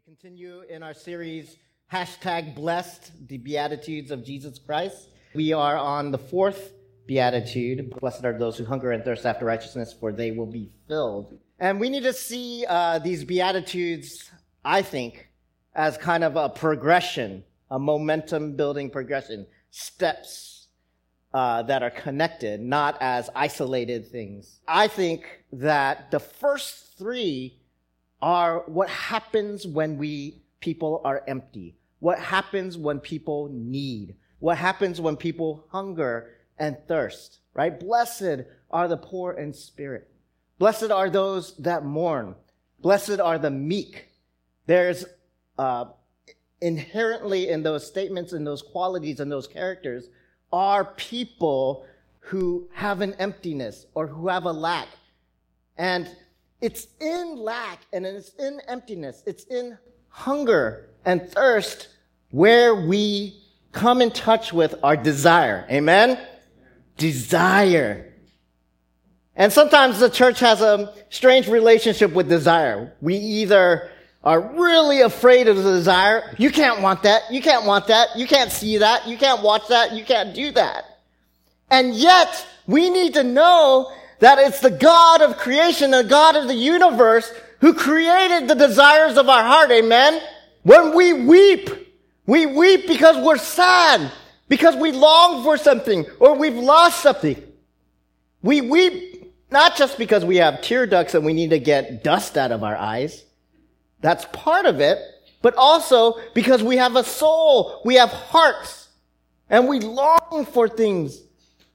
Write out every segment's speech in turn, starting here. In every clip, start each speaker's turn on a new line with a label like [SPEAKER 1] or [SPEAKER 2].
[SPEAKER 1] we continue in our series, hashtag blessed, the Beatitudes of Jesus Christ. We are on the fourth Beatitude. Blessed are those who hunger and thirst after righteousness, for they will be filled. And we need to see uh, these Beatitudes, I think, as kind of a progression, a momentum building progression, steps uh, that are connected, not as isolated things. I think that the first three are what happens when we people are empty. What happens when people need? What happens when people hunger and thirst, right? Blessed are the poor in spirit. Blessed are those that mourn. Blessed are the meek. There's uh, inherently in those statements and those qualities and those characters are people who have an emptiness or who have a lack. And it's in lack and it's in emptiness. It's in hunger and thirst where we come in touch with our desire. Amen? Desire. And sometimes the church has a strange relationship with desire. We either are really afraid of the desire. You can't want that. You can't want that. You can't see that. You can't watch that. You can't do that. And yet, we need to know that it's the God of creation, the God of the universe who created the desires of our heart. Amen. When we weep, we weep because we're sad, because we long for something or we've lost something. We weep not just because we have tear ducts and we need to get dust out of our eyes. That's part of it, but also because we have a soul, we have hearts, and we long for things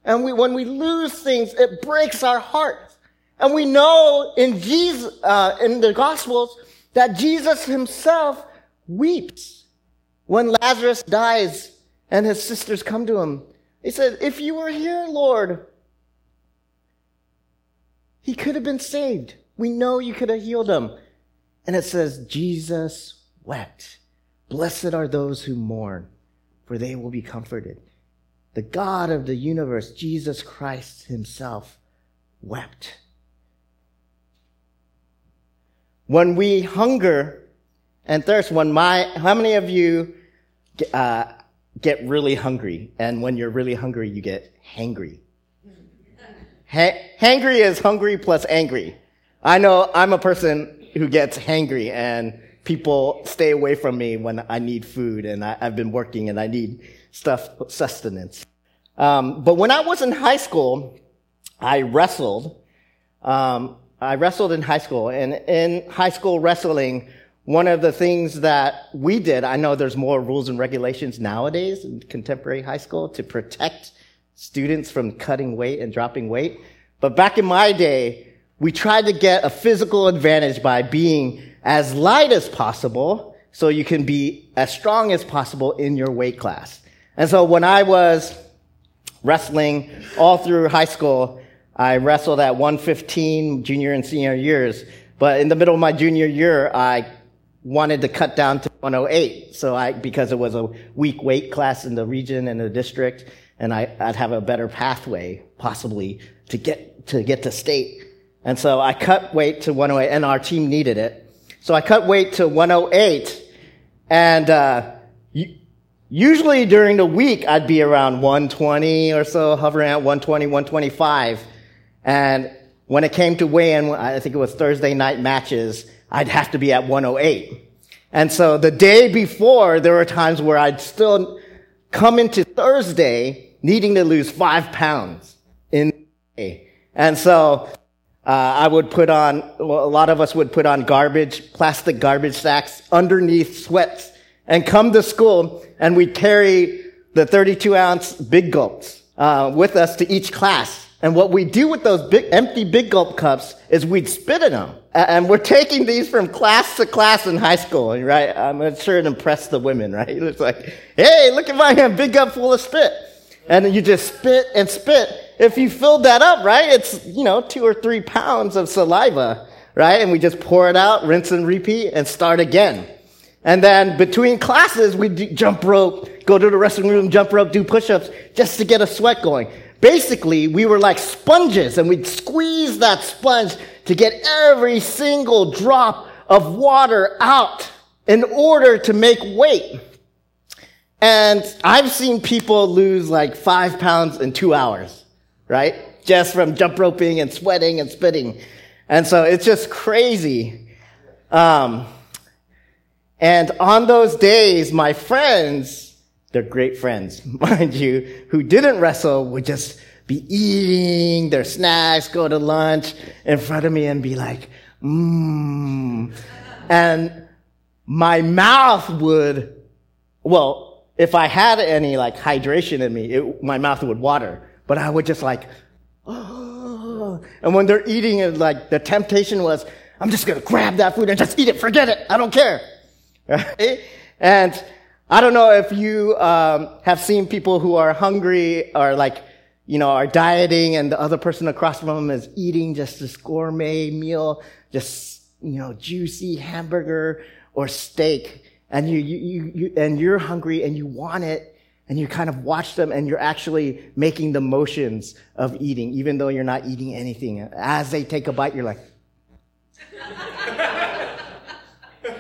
[SPEAKER 1] and we, when we lose things, it breaks our hearts. And we know in Jesus, uh, in the Gospels, that Jesus himself weeps when Lazarus dies and his sisters come to him. He said, if you were here, Lord, he could have been saved. We know you could have healed him. And it says, Jesus wept. Blessed are those who mourn, for they will be comforted the God of the universe, Jesus Christ himself, wept. When we hunger and thirst, when my, how many of you uh, get really hungry? And when you're really hungry, you get hangry. Ha- hangry is hungry plus angry. I know I'm a person who gets hangry and people stay away from me when I need food and I, have been working and I need stuff, sustenance. Um, but when I was in high school, I wrestled. Um, I wrestled in high school, and in high school wrestling, one of the things that we did, I know there's more rules and regulations nowadays in contemporary high school to protect students from cutting weight and dropping weight. But back in my day, we tried to get a physical advantage by being as light as possible so you can be as strong as possible in your weight class. And so when I was wrestling all through high school, I wrestled at 115 junior and senior years. But in the middle of my junior year, I wanted to cut down to 108. So I, because it was a weak weight class in the region and the district, and I, would have a better pathway possibly to get, to get to state. And so I cut weight to 108 and our team needed it. So I cut weight to 108 and, uh, Usually during the week, I'd be around 120 or so, hovering at 120, 125. And when it came to weigh-in, I think it was Thursday night matches, I'd have to be at 108. And so the day before, there were times where I'd still come into Thursday needing to lose five pounds in day. And so, uh, I would put on, well, a lot of us would put on garbage, plastic garbage sacks underneath sweats and come to school and we'd carry the 32 ounce big gulps uh, with us to each class. And what we do with those big, empty big gulp cups is we'd spit in them. And we're taking these from class to class in high school, right? I'm sure it impressed the women, right? It's like, hey, look at my hand, big gulp full of spit. And then you just spit and spit. If you filled that up, right, it's, you know, two or three pounds of saliva, right? And we just pour it out, rinse and repeat, and start again. And then between classes, we'd jump rope, go to the wrestling room, jump rope, do push-ups just to get a sweat going. Basically, we were like sponges and we'd squeeze that sponge to get every single drop of water out. in order to make weight. And I've seen people lose like five pounds in two hours, right? Just from jump roping and sweating and spitting. And so it's just crazy. Um, and on those days, my friends, they're great friends, mind you, who didn't wrestle would just be eating their snacks, go to lunch in front of me and be like, mmm. And my mouth would, well, if I had any like hydration in me, it, my mouth would water. But I would just like, oh. And when they're eating it, like the temptation was, I'm just gonna grab that food and just eat it, forget it, I don't care. And I don't know if you um, have seen people who are hungry or like, you know, are dieting and the other person across from them is eating just this gourmet meal, just, you know, juicy hamburger or steak. And you, you, you, you and you're hungry and you want it and you kind of watch them and you're actually making the motions of eating, even though you're not eating anything. As they take a bite, you're like,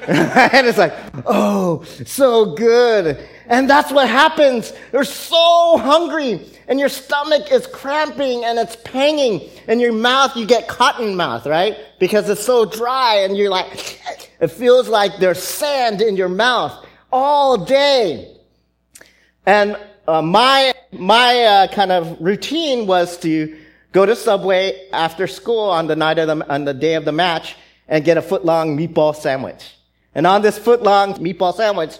[SPEAKER 1] and it's like, oh, so good. And that's what happens. You're so hungry and your stomach is cramping and it's panging and your mouth, you get cotton mouth, right? Because it's so dry and you're like, it feels like there's sand in your mouth all day. And uh, my, my uh, kind of routine was to go to Subway after school on the night of the, on the day of the match and get a foot long meatball sandwich. And on this foot long meatball sandwich,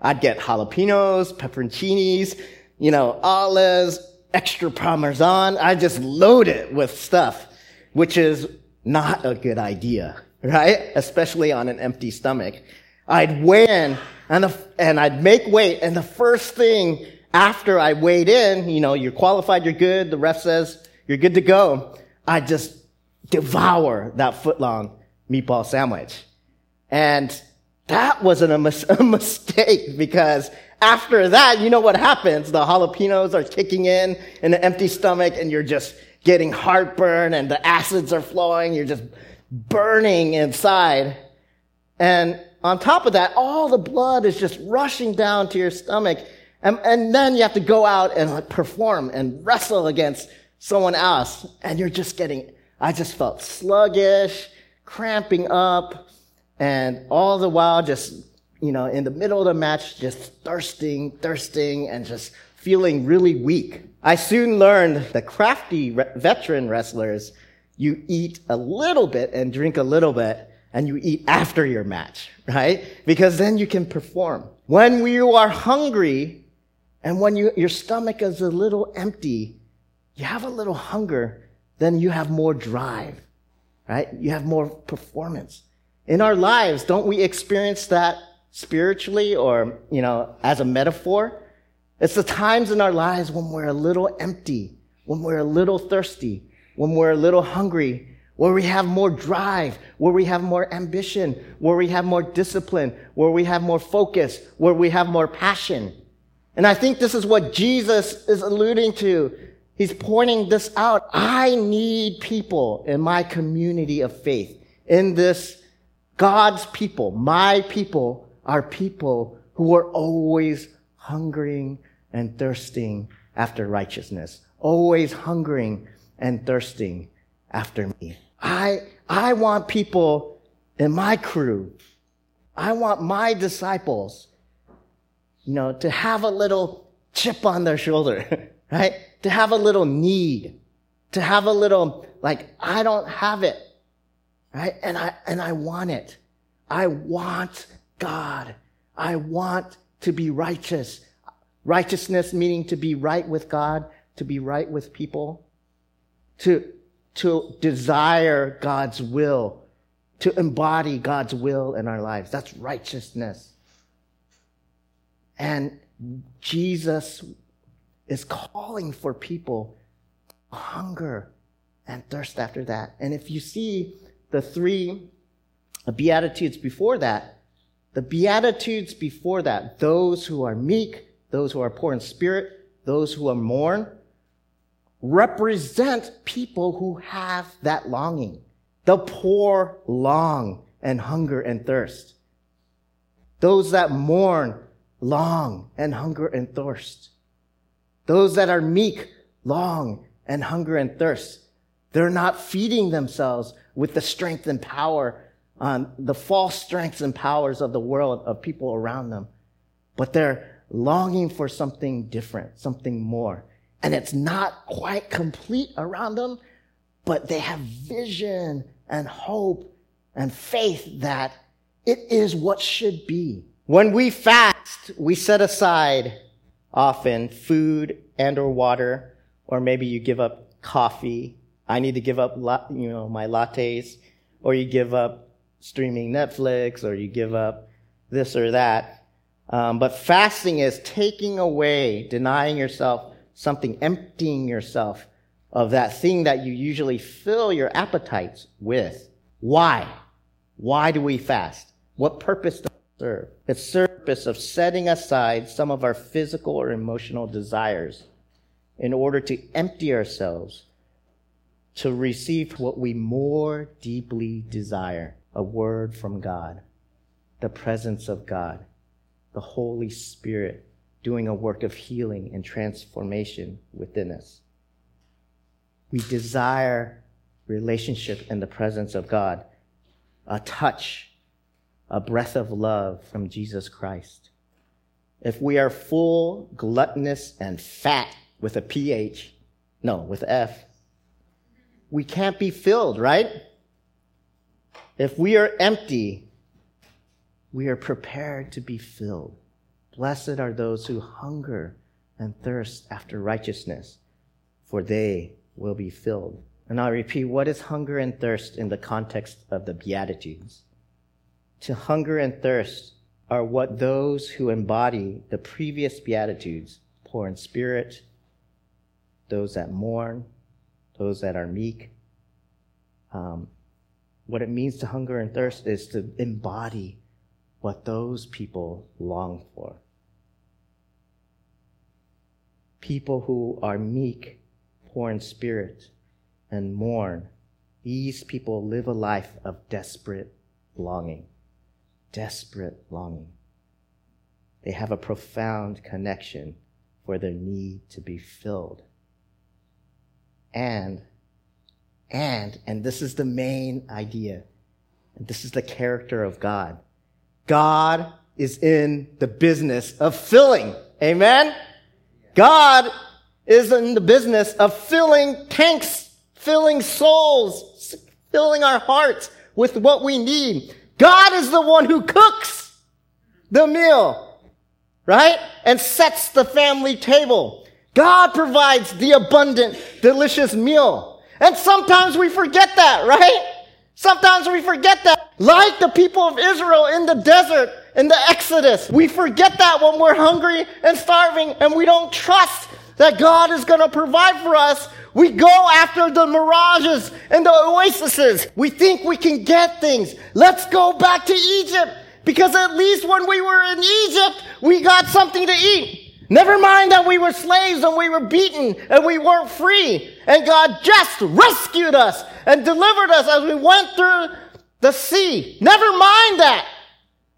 [SPEAKER 1] I'd get jalapenos, pepperoncinis, you know, olives, extra parmesan. I just load it with stuff, which is not a good idea, right? Especially on an empty stomach. I'd weigh in and, the, and I'd make weight. And the first thing after I weighed in, you know, you're qualified, you're good. The ref says you're good to go. I just devour that foot long meatball sandwich. And that wasn't a, mis- a mistake because after that, you know what happens. The jalapenos are kicking in in an empty stomach and you're just getting heartburn and the acids are flowing. You're just burning inside. And on top of that, all the blood is just rushing down to your stomach. And, and then you have to go out and like perform and wrestle against someone else. And you're just getting, I just felt sluggish, cramping up, and all the while, just, you know, in the middle of the match, just thirsting, thirsting, and just feeling really weak. I soon learned that crafty re- veteran wrestlers, you eat a little bit and drink a little bit, and you eat after your match, right? Because then you can perform. When you are hungry, and when you, your stomach is a little empty, you have a little hunger, then you have more drive, right? You have more performance in our lives, don't we experience that spiritually or, you know, as a metaphor? It's the times in our lives when we're a little empty, when we're a little thirsty, when we're a little hungry, where we have more drive, where we have more ambition, where we have more discipline, where we have more focus, where we have more passion. And I think this is what Jesus is alluding to. He's pointing this out. I need people in my community of faith, in this God's people, my people, are people who are always hungering and thirsting after righteousness, always hungering and thirsting after me. I, I want people in my crew. I want my disciples, you know, to have a little chip on their shoulder, right? To have a little need, to have a little, like, I don't have it right? And I, and I want it. I want God. I want to be righteous. Righteousness meaning to be right with God, to be right with people, to, to desire God's will, to embody God's will in our lives. That's righteousness. And Jesus is calling for people hunger and thirst after that. And if you see the three Beatitudes before that, the Beatitudes before that, those who are meek, those who are poor in spirit, those who are mourn, represent people who have that longing. The poor long and hunger and thirst. Those that mourn long and hunger and thirst. Those that are meek long and hunger and thirst. They're not feeding themselves with the strength and power, um, the false strengths and powers of the world, of people around them, but they're longing for something different, something more. And it's not quite complete around them, but they have vision and hope and faith that it is what should be. When we fast, we set aside often food and or water, or maybe you give up coffee. I need to give up, you know, my lattes, or you give up streaming Netflix, or you give up this or that. Um, but fasting is taking away, denying yourself something, emptying yourself of that thing that you usually fill your appetites with. Why? Why do we fast? What purpose does it serve? It serves the purpose of setting aside some of our physical or emotional desires in order to empty ourselves to receive what we more deeply desire a word from God, the presence of God, the Holy Spirit doing a work of healing and transformation within us. We desire relationship in the presence of God, a touch, a breath of love from Jesus Christ. If we are full, gluttonous, and fat with a PH, no, with F, we can't be filled, right? If we are empty, we are prepared to be filled. Blessed are those who hunger and thirst after righteousness, for they will be filled. And I'll repeat what is hunger and thirst in the context of the Beatitudes? To hunger and thirst are what those who embody the previous Beatitudes poor in spirit, those that mourn, those that are meek. Um, what it means to hunger and thirst is to embody what those people long for. People who are meek, poor in spirit, and mourn, these people live a life of desperate longing. Desperate longing. They have a profound connection for their need to be filled and, and, and this is the main idea. And this is the character of God. God is in the business of filling. Amen? God is in the business of filling tanks, filling souls, filling our hearts with what we need. God is the one who cooks the meal, right? And sets the family table. God provides the abundant, delicious meal. And sometimes we forget that, right? Sometimes we forget that. Like the people of Israel in the desert, in the Exodus, we forget that when we're hungry and starving and we don't trust that God is going to provide for us. We go after the mirages and the oases. We think we can get things. Let's go back to Egypt because at least when we were in Egypt, we got something to eat. Never mind that we were slaves and we were beaten and we weren't free. And God just rescued us and delivered us as we went through the sea. Never mind that.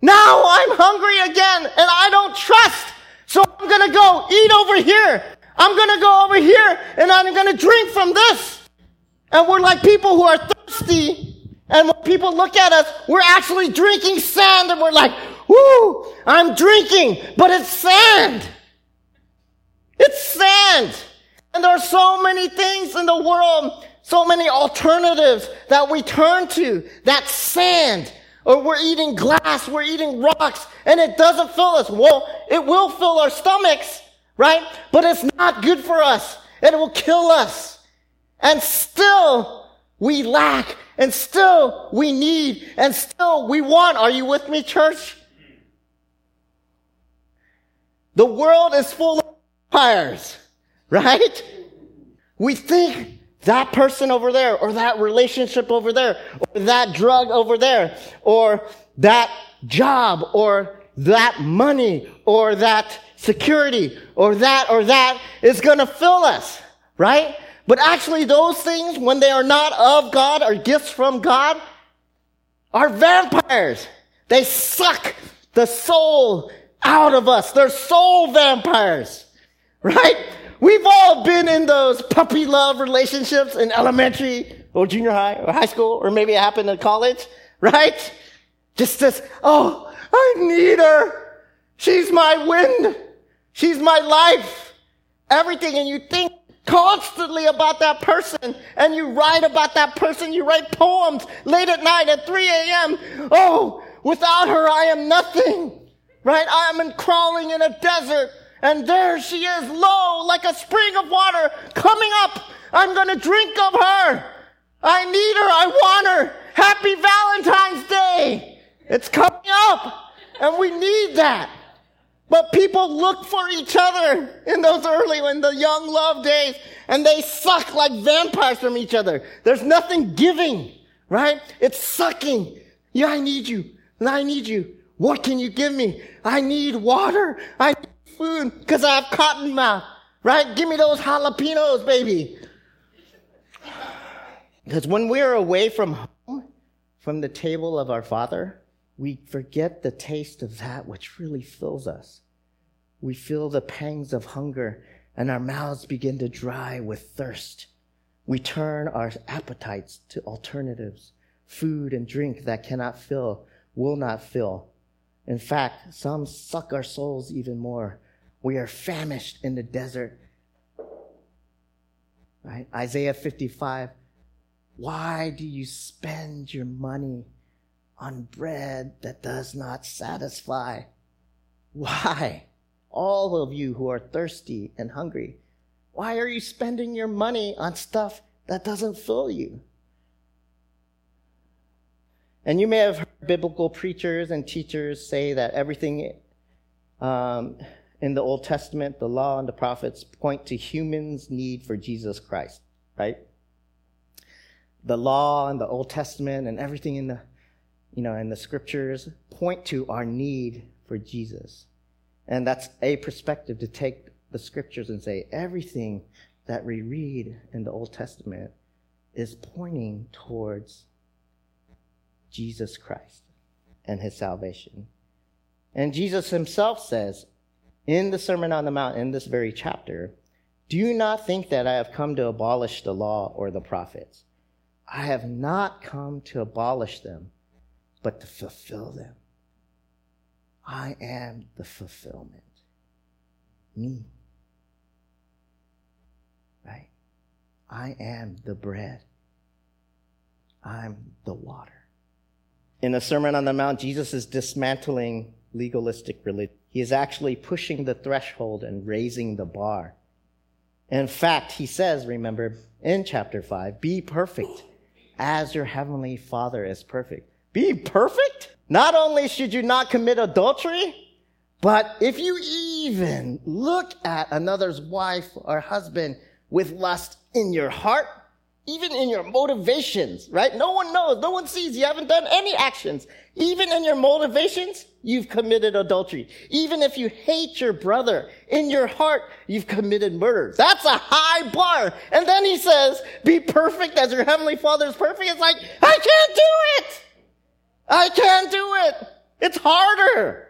[SPEAKER 1] Now I'm hungry again and I don't trust. So I'm going to go eat over here. I'm going to go over here and I'm going to drink from this. And we're like people who are thirsty. And when people look at us, we're actually drinking sand and we're like, whoo, I'm drinking, but it's sand. It's sand. And there are so many things in the world, so many alternatives that we turn to. That's sand. Or we're eating glass, we're eating rocks, and it doesn't fill us. Well, it will fill our stomachs, right? But it's not good for us, it will kill us. And still, we lack, and still we need, and still we want. Are you with me, church? The world is full of empires, right? We think that person over there, or that relationship over there, or that drug over there, or that job, or that money, or that security, or that, or that is gonna fill us, right? But actually those things, when they are not of God or gifts from God, are vampires. They suck the soul out of us. They're soul vampires, right? We've all been in those puppy love relationships in elementary or junior high or high school, or maybe it happened in college, right? Just this, oh, I need her. She's my wind. She's my life. Everything. And you think constantly about that person and you write about that person. You write poems late at night at 3 a.m. Oh, without her, I am nothing. Right? I am crawling in a desert and there she is low like a spring of water coming up. I'm going to drink of her. I need her. I want her. Happy Valentine's Day. It's coming up and we need that. But people look for each other in those early, in the young love days, and they suck like vampires from each other. There's nothing giving, right? It's sucking. Yeah, I need you. And I need you. What can you give me? I need water. I need because I have cotton mouth, right? Give me those jalapenos, baby. Because when we're away from home, from the table of our Father, we forget the taste of that which really fills us. We feel the pangs of hunger and our mouths begin to dry with thirst. We turn our appetites to alternatives, food and drink that cannot fill, will not fill. In fact, some suck our souls even more. We are famished in the desert. Right? Isaiah 55. Why do you spend your money on bread that does not satisfy. Why? All of you who are thirsty and hungry, why are you spending your money on stuff that doesn't fill you? And you may have heard biblical preachers and teachers say that everything um, in the Old Testament, the law and the prophets point to humans' need for Jesus Christ, right? The law and the Old Testament and everything in the you know, and the scriptures point to our need for Jesus. And that's a perspective to take the scriptures and say everything that we read in the Old Testament is pointing towards Jesus Christ and his salvation. And Jesus himself says in the Sermon on the Mount, in this very chapter, do you not think that I have come to abolish the law or the prophets. I have not come to abolish them but to fulfill them. I am the fulfillment. Me. Right? I am the bread. I'm the water. In the Sermon on the Mount, Jesus is dismantling legalistic religion. He is actually pushing the threshold and raising the bar. In fact, he says, remember, in chapter 5, be perfect as your heavenly Father is perfect. Be perfect? Not only should you not commit adultery, but if you even look at another's wife or husband with lust in your heart, even in your motivations, right? No one knows. No one sees. You haven't done any actions. Even in your motivations, you've committed adultery. Even if you hate your brother in your heart, you've committed murder. That's a high bar. And then he says, be perfect as your heavenly father is perfect. It's like, I can't do it. I can't do it. It's harder.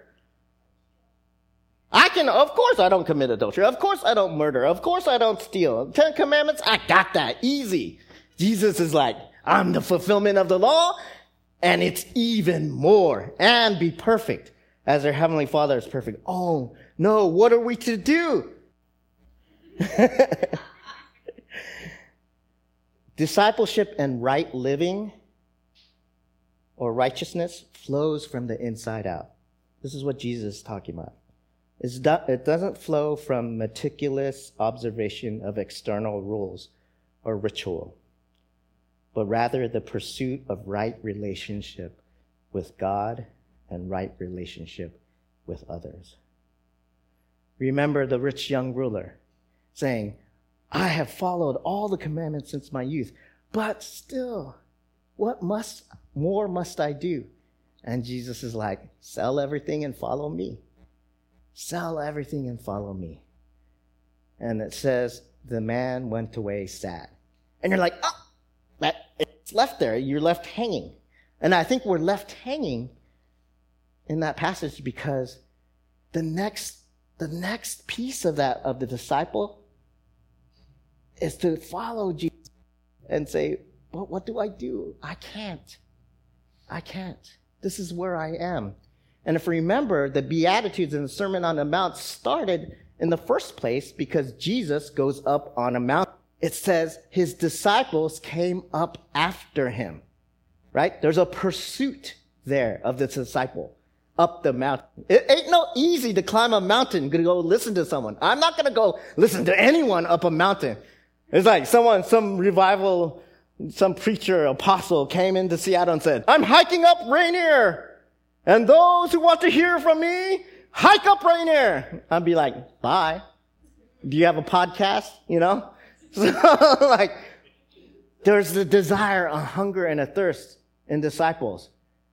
[SPEAKER 1] I can, of course I don't commit adultery. Of course I don't murder. Of course I don't steal. Ten commandments, I got that. Easy. Jesus is like, I'm the fulfillment of the law and it's even more and be perfect as our heavenly father is perfect. Oh no, what are we to do? Discipleship and right living or righteousness flows from the inside out. This is what Jesus is talking about. it doesn't flow from meticulous observation of external rules or ritual, but rather the pursuit of right relationship with God and right relationship with others. Remember the rich young ruler saying, I have followed all the commandments since my youth, but still, what must more must I do? And Jesus is like, Sell everything and follow me. Sell everything and follow me. And it says, The man went away sad. And you're like, Oh, it's left there. You're left hanging. And I think we're left hanging in that passage because the next the next piece of that of the disciple is to follow Jesus and say, "But what do I do? I can't. I can't. This is where I am." And if remember, the Beatitudes and the Sermon on the Mount started in the first place because Jesus goes up on a mountain. It says his disciples came up after him, right? There's a pursuit there of the disciple up the mountain. It ain't no easy to climb a mountain to go listen to someone. I'm not going to go listen to anyone up a mountain. It's like someone, some revival, some preacher, apostle came into Seattle and said, I'm hiking up Rainier. And those who want to hear from me, hike up Rainier. I'd be like, bye. Do you have a podcast? You know? So like, there's a desire, a hunger and a thirst in disciples.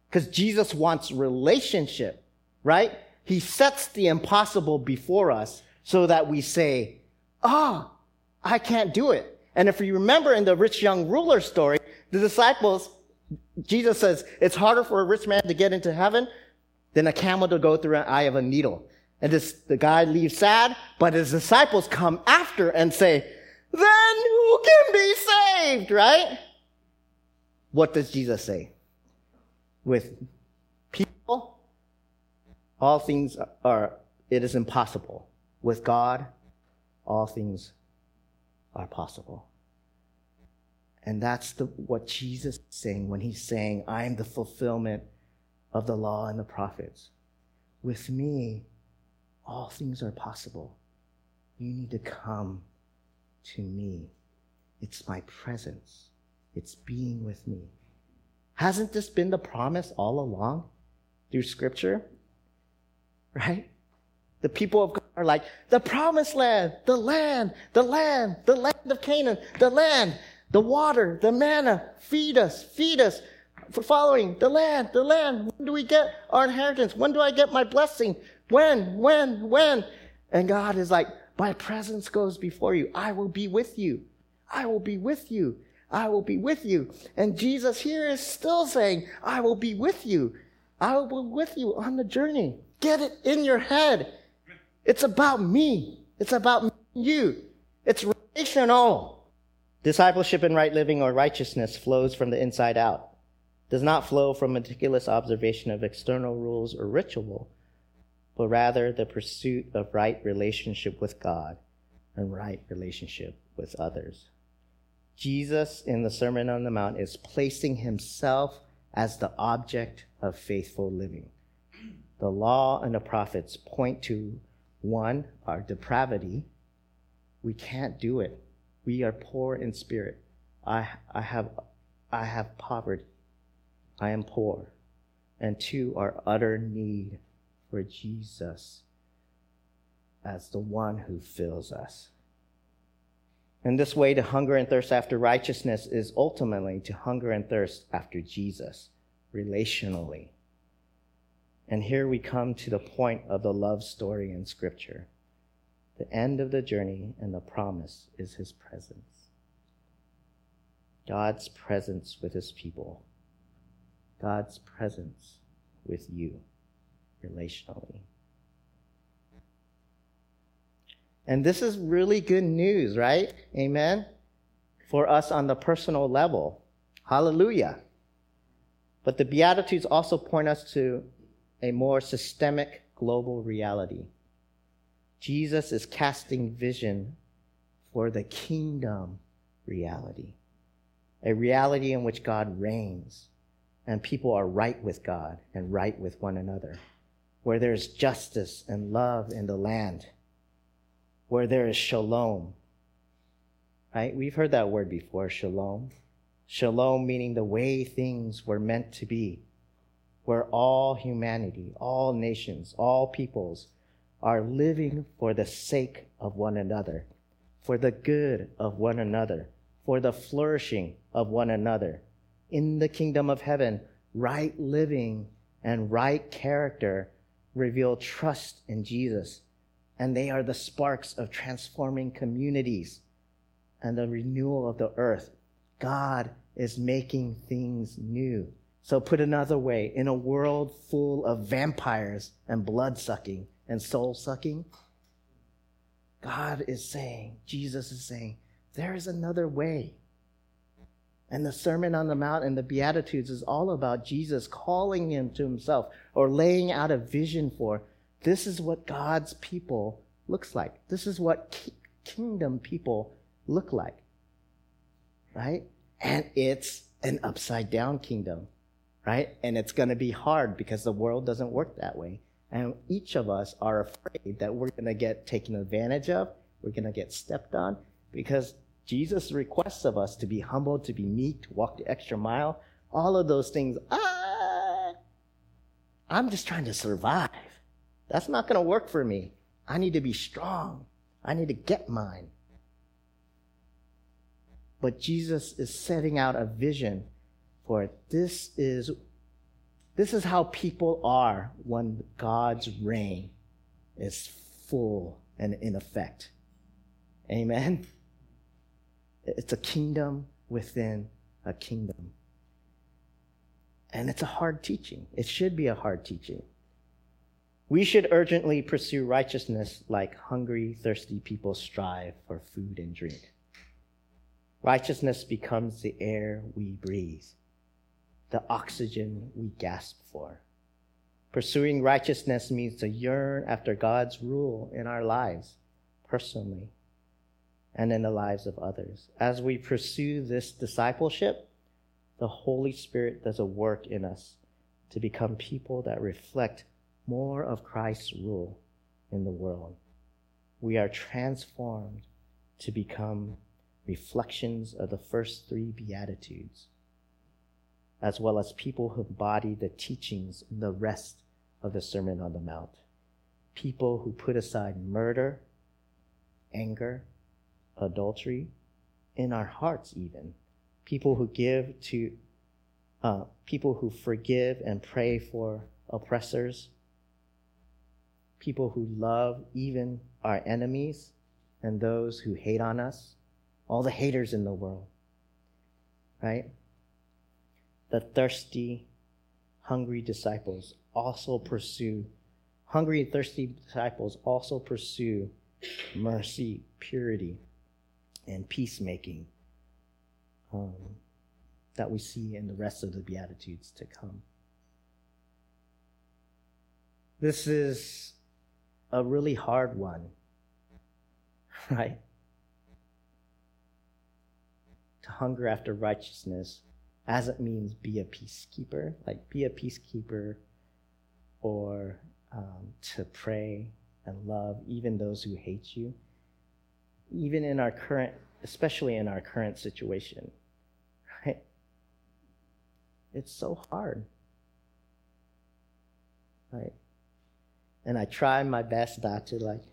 [SPEAKER 1] Because Jesus wants relationship, right? He sets the impossible before us so that we say, ah, oh, I can't do it. And if you remember in the rich young ruler story, the disciples Jesus says it's harder for a rich man to get into heaven than a camel to go through an eye of a needle. And this, the guy leaves sad, but his disciples come after and say, then who can be saved, right? What does Jesus say? With people, all things are, it is impossible. With God, all things are possible. And that's the, what Jesus is saying when he's saying, I am the fulfillment of the law and the prophets. With me, all things are possible. You need to come to me. It's my presence. It's being with me. Hasn't this been the promise all along through scripture? Right? The people of God are like, the promised land, the land, the land, the land of Canaan, the land the water, the manna, feed us, feed us. For following the land, the land. When do we get our inheritance? When do I get my blessing? When, when, when? And God is like, my presence goes before you. I will be with you. I will be with you. I will be with you. And Jesus here is still saying, I will be with you. I will be with you on the journey. Get it in your head. It's about me. It's about you. It's relational. Discipleship and right living or righteousness flows from the inside out, does not flow from meticulous observation of external rules or ritual, but rather the pursuit of right relationship with God and right relationship with others. Jesus in the Sermon on the Mount is placing himself as the object of faithful living. The law and the prophets point to one, our depravity. We can't do it. We are poor in spirit. I, I, have, I have poverty. I am poor. And two, our utter need for Jesus as the one who fills us. And this way, to hunger and thirst after righteousness is ultimately to hunger and thirst after Jesus, relationally. And here we come to the point of the love story in Scripture. The end of the journey and the promise is his presence. God's presence with his people. God's presence with you relationally. And this is really good news, right? Amen? For us on the personal level. Hallelujah. But the Beatitudes also point us to a more systemic global reality. Jesus is casting vision for the kingdom reality, a reality in which God reigns and people are right with God and right with one another, where there's justice and love in the land, where there is shalom. Right? We've heard that word before, shalom. Shalom meaning the way things were meant to be, where all humanity, all nations, all peoples are living for the sake of one another, for the good of one another, for the flourishing of one another. In the kingdom of heaven, right living and right character reveal trust in Jesus, and they are the sparks of transforming communities and the renewal of the earth. God is making things new. So, put another way, in a world full of vampires and blood sucking and soul sucking, God is saying, Jesus is saying, there is another way. And the Sermon on the Mount and the Beatitudes is all about Jesus calling him to himself or laying out a vision for this is what God's people looks like. This is what ki- kingdom people look like. Right? And it's an upside down kingdom. Right? And it's going to be hard because the world doesn't work that way. And each of us are afraid that we're going to get taken advantage of. We're going to get stepped on because Jesus requests of us to be humble, to be meek, to walk the extra mile. All of those things. Ah, I'm just trying to survive. That's not going to work for me. I need to be strong. I need to get mine. But Jesus is setting out a vision for it. This is, this is how people are when God's reign is full and in effect. Amen. It's a kingdom within a kingdom. And it's a hard teaching. It should be a hard teaching. We should urgently pursue righteousness like hungry, thirsty people strive for food and drink. Righteousness becomes the air we breathe, the oxygen we gasp for. Pursuing righteousness means to yearn after God's rule in our lives, personally, and in the lives of others. As we pursue this discipleship, the Holy Spirit does a work in us to become people that reflect more of Christ's rule in the world. We are transformed to become reflections of the first three Beatitudes, as well as people who embody the teachings in the rest of the Sermon on the Mount. People who put aside murder, anger, adultery in our hearts, even. People who give to, uh, people who forgive and pray for oppressors. People who love even our enemies and those who hate on us. All the haters in the world. Right? The thirsty, hungry disciples also pursue, hungry and thirsty disciples also pursue mercy, purity, and peacemaking um, that we see in the rest of the Beatitudes to come. This is a really hard one, right? To hunger after righteousness, as it means be a peacekeeper, like be a peacekeeper, or um, to pray and love even those who hate you even in our current, especially in our current situation, right? It's so hard, right? And I try my best not to like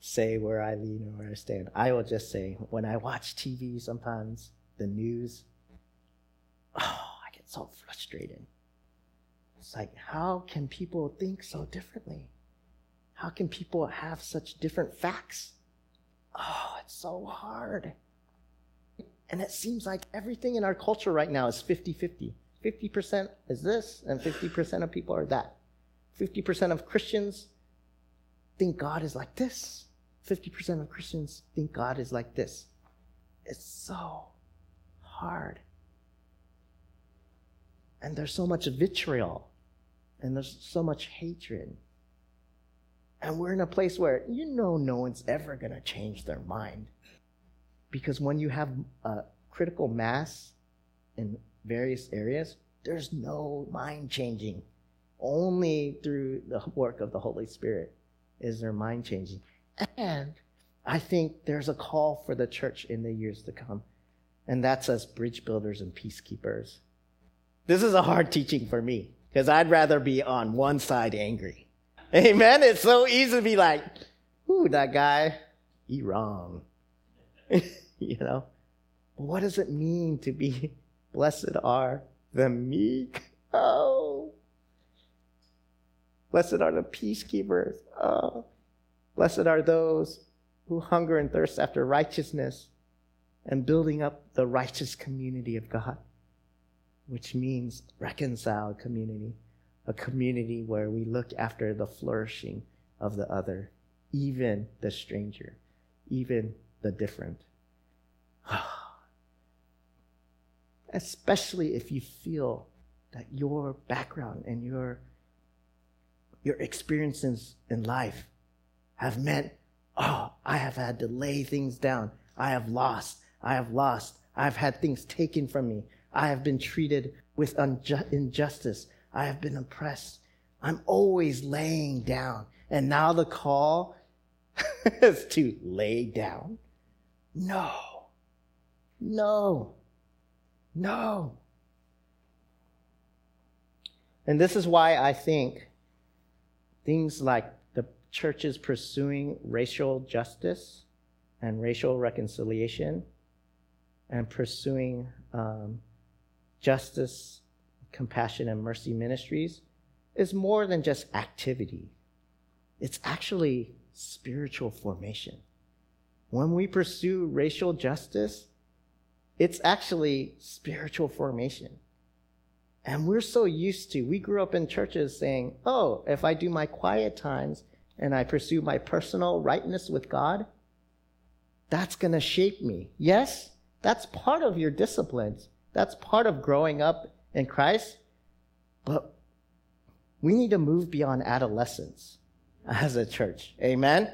[SPEAKER 1] say where I lean or where I stand. I will just say when I watch TV sometimes, the news, oh, I get so frustrated. It's like, how can people think so differently? How can people have such different facts? Oh, it's so hard. And it seems like everything in our culture right now is 50 50. 50% is this, and 50% of people are that. 50% of Christians think God is like this. 50% of Christians think God is like this. It's so hard. And there's so much vitriol, and there's so much hatred. And we're in a place where you know no one's ever going to change their mind. Because when you have a critical mass in various areas, there's no mind changing. Only through the work of the Holy Spirit is there mind changing. And I think there's a call for the church in the years to come. And that's us bridge builders and peacekeepers. This is a hard teaching for me because I'd rather be on one side angry Amen. It's so easy to be like, ooh, that guy, he wrong. you know? What does it mean to be blessed are the meek? Oh. Blessed are the peacekeepers. Oh. Blessed are those who hunger and thirst after righteousness and building up the righteous community of God. which means reconciled community, a community where we look after the flourishing of the other, even the stranger, even the different. Especially if you feel that your background and your, your experiences in life have meant, oh, I have had to lay things down. I have lost. I have lost. I've had things taken from me. I have been treated with unju- injustice. I have been oppressed. I'm always laying down. And now the call is to lay down. No. No. No. And this is why I think things like the churches pursuing racial justice and racial reconciliation and pursuing um, justice, compassion, and mercy ministries is more than just activity. It's actually spiritual formation. When we pursue racial justice, it's actually spiritual formation. And we're so used to, we grew up in churches saying, oh, if I do my quiet times and I pursue my personal rightness with God, that's going to shape me. Yes, that's part of your disciplines. That's part of growing up in Christ. But we need to move beyond adolescence as a church. Amen?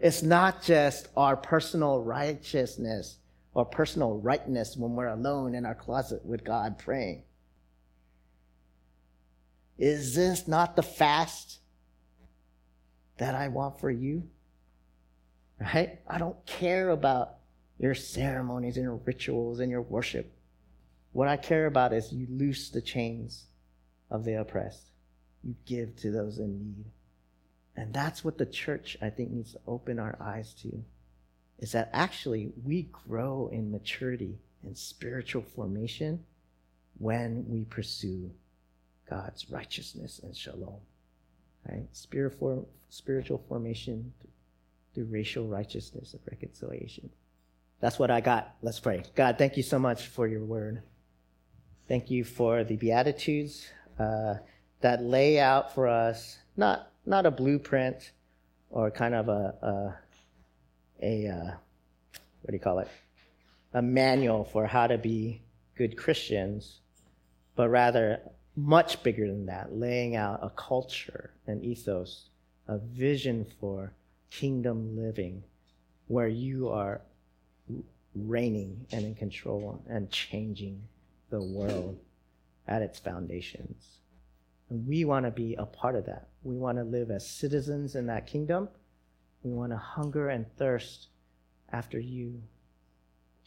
[SPEAKER 1] It's not just our personal righteousness or personal rightness when we're alone in our closet with God praying. Is this not the fast that I want for you? Right? I don't care about your ceremonies and your rituals and your worship. What I care about is you loose the chains of the oppressed. You give to those in need. And that's what the church, I think, needs to open our eyes to is that actually we grow in maturity and spiritual formation when we pursue God's righteousness and shalom. Right? Spiritual, spiritual formation through racial righteousness of reconciliation. That's what I got. Let's pray. God, thank you so much for your word. Thank you for the Beatitudes uh, that lay out for us not, not a blueprint or kind of a, a, a uh, what do you call it? A manual for how to be good Christians, but rather much bigger than that, laying out a culture, an ethos, a vision for kingdom living where you are reigning and in control and changing the world at its foundations. And we want to be a part of that. We want to live as citizens in that kingdom. We want to hunger and thirst after you.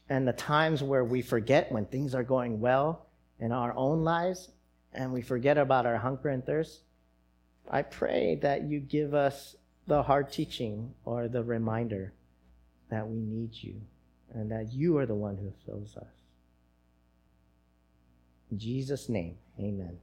[SPEAKER 1] And the times where we forget when things are going well in our own lives and we forget about our hunger and thirst, I pray that you give us the hard teaching or the reminder that we need you and that you are the one who fills us. Jesus' name, amen.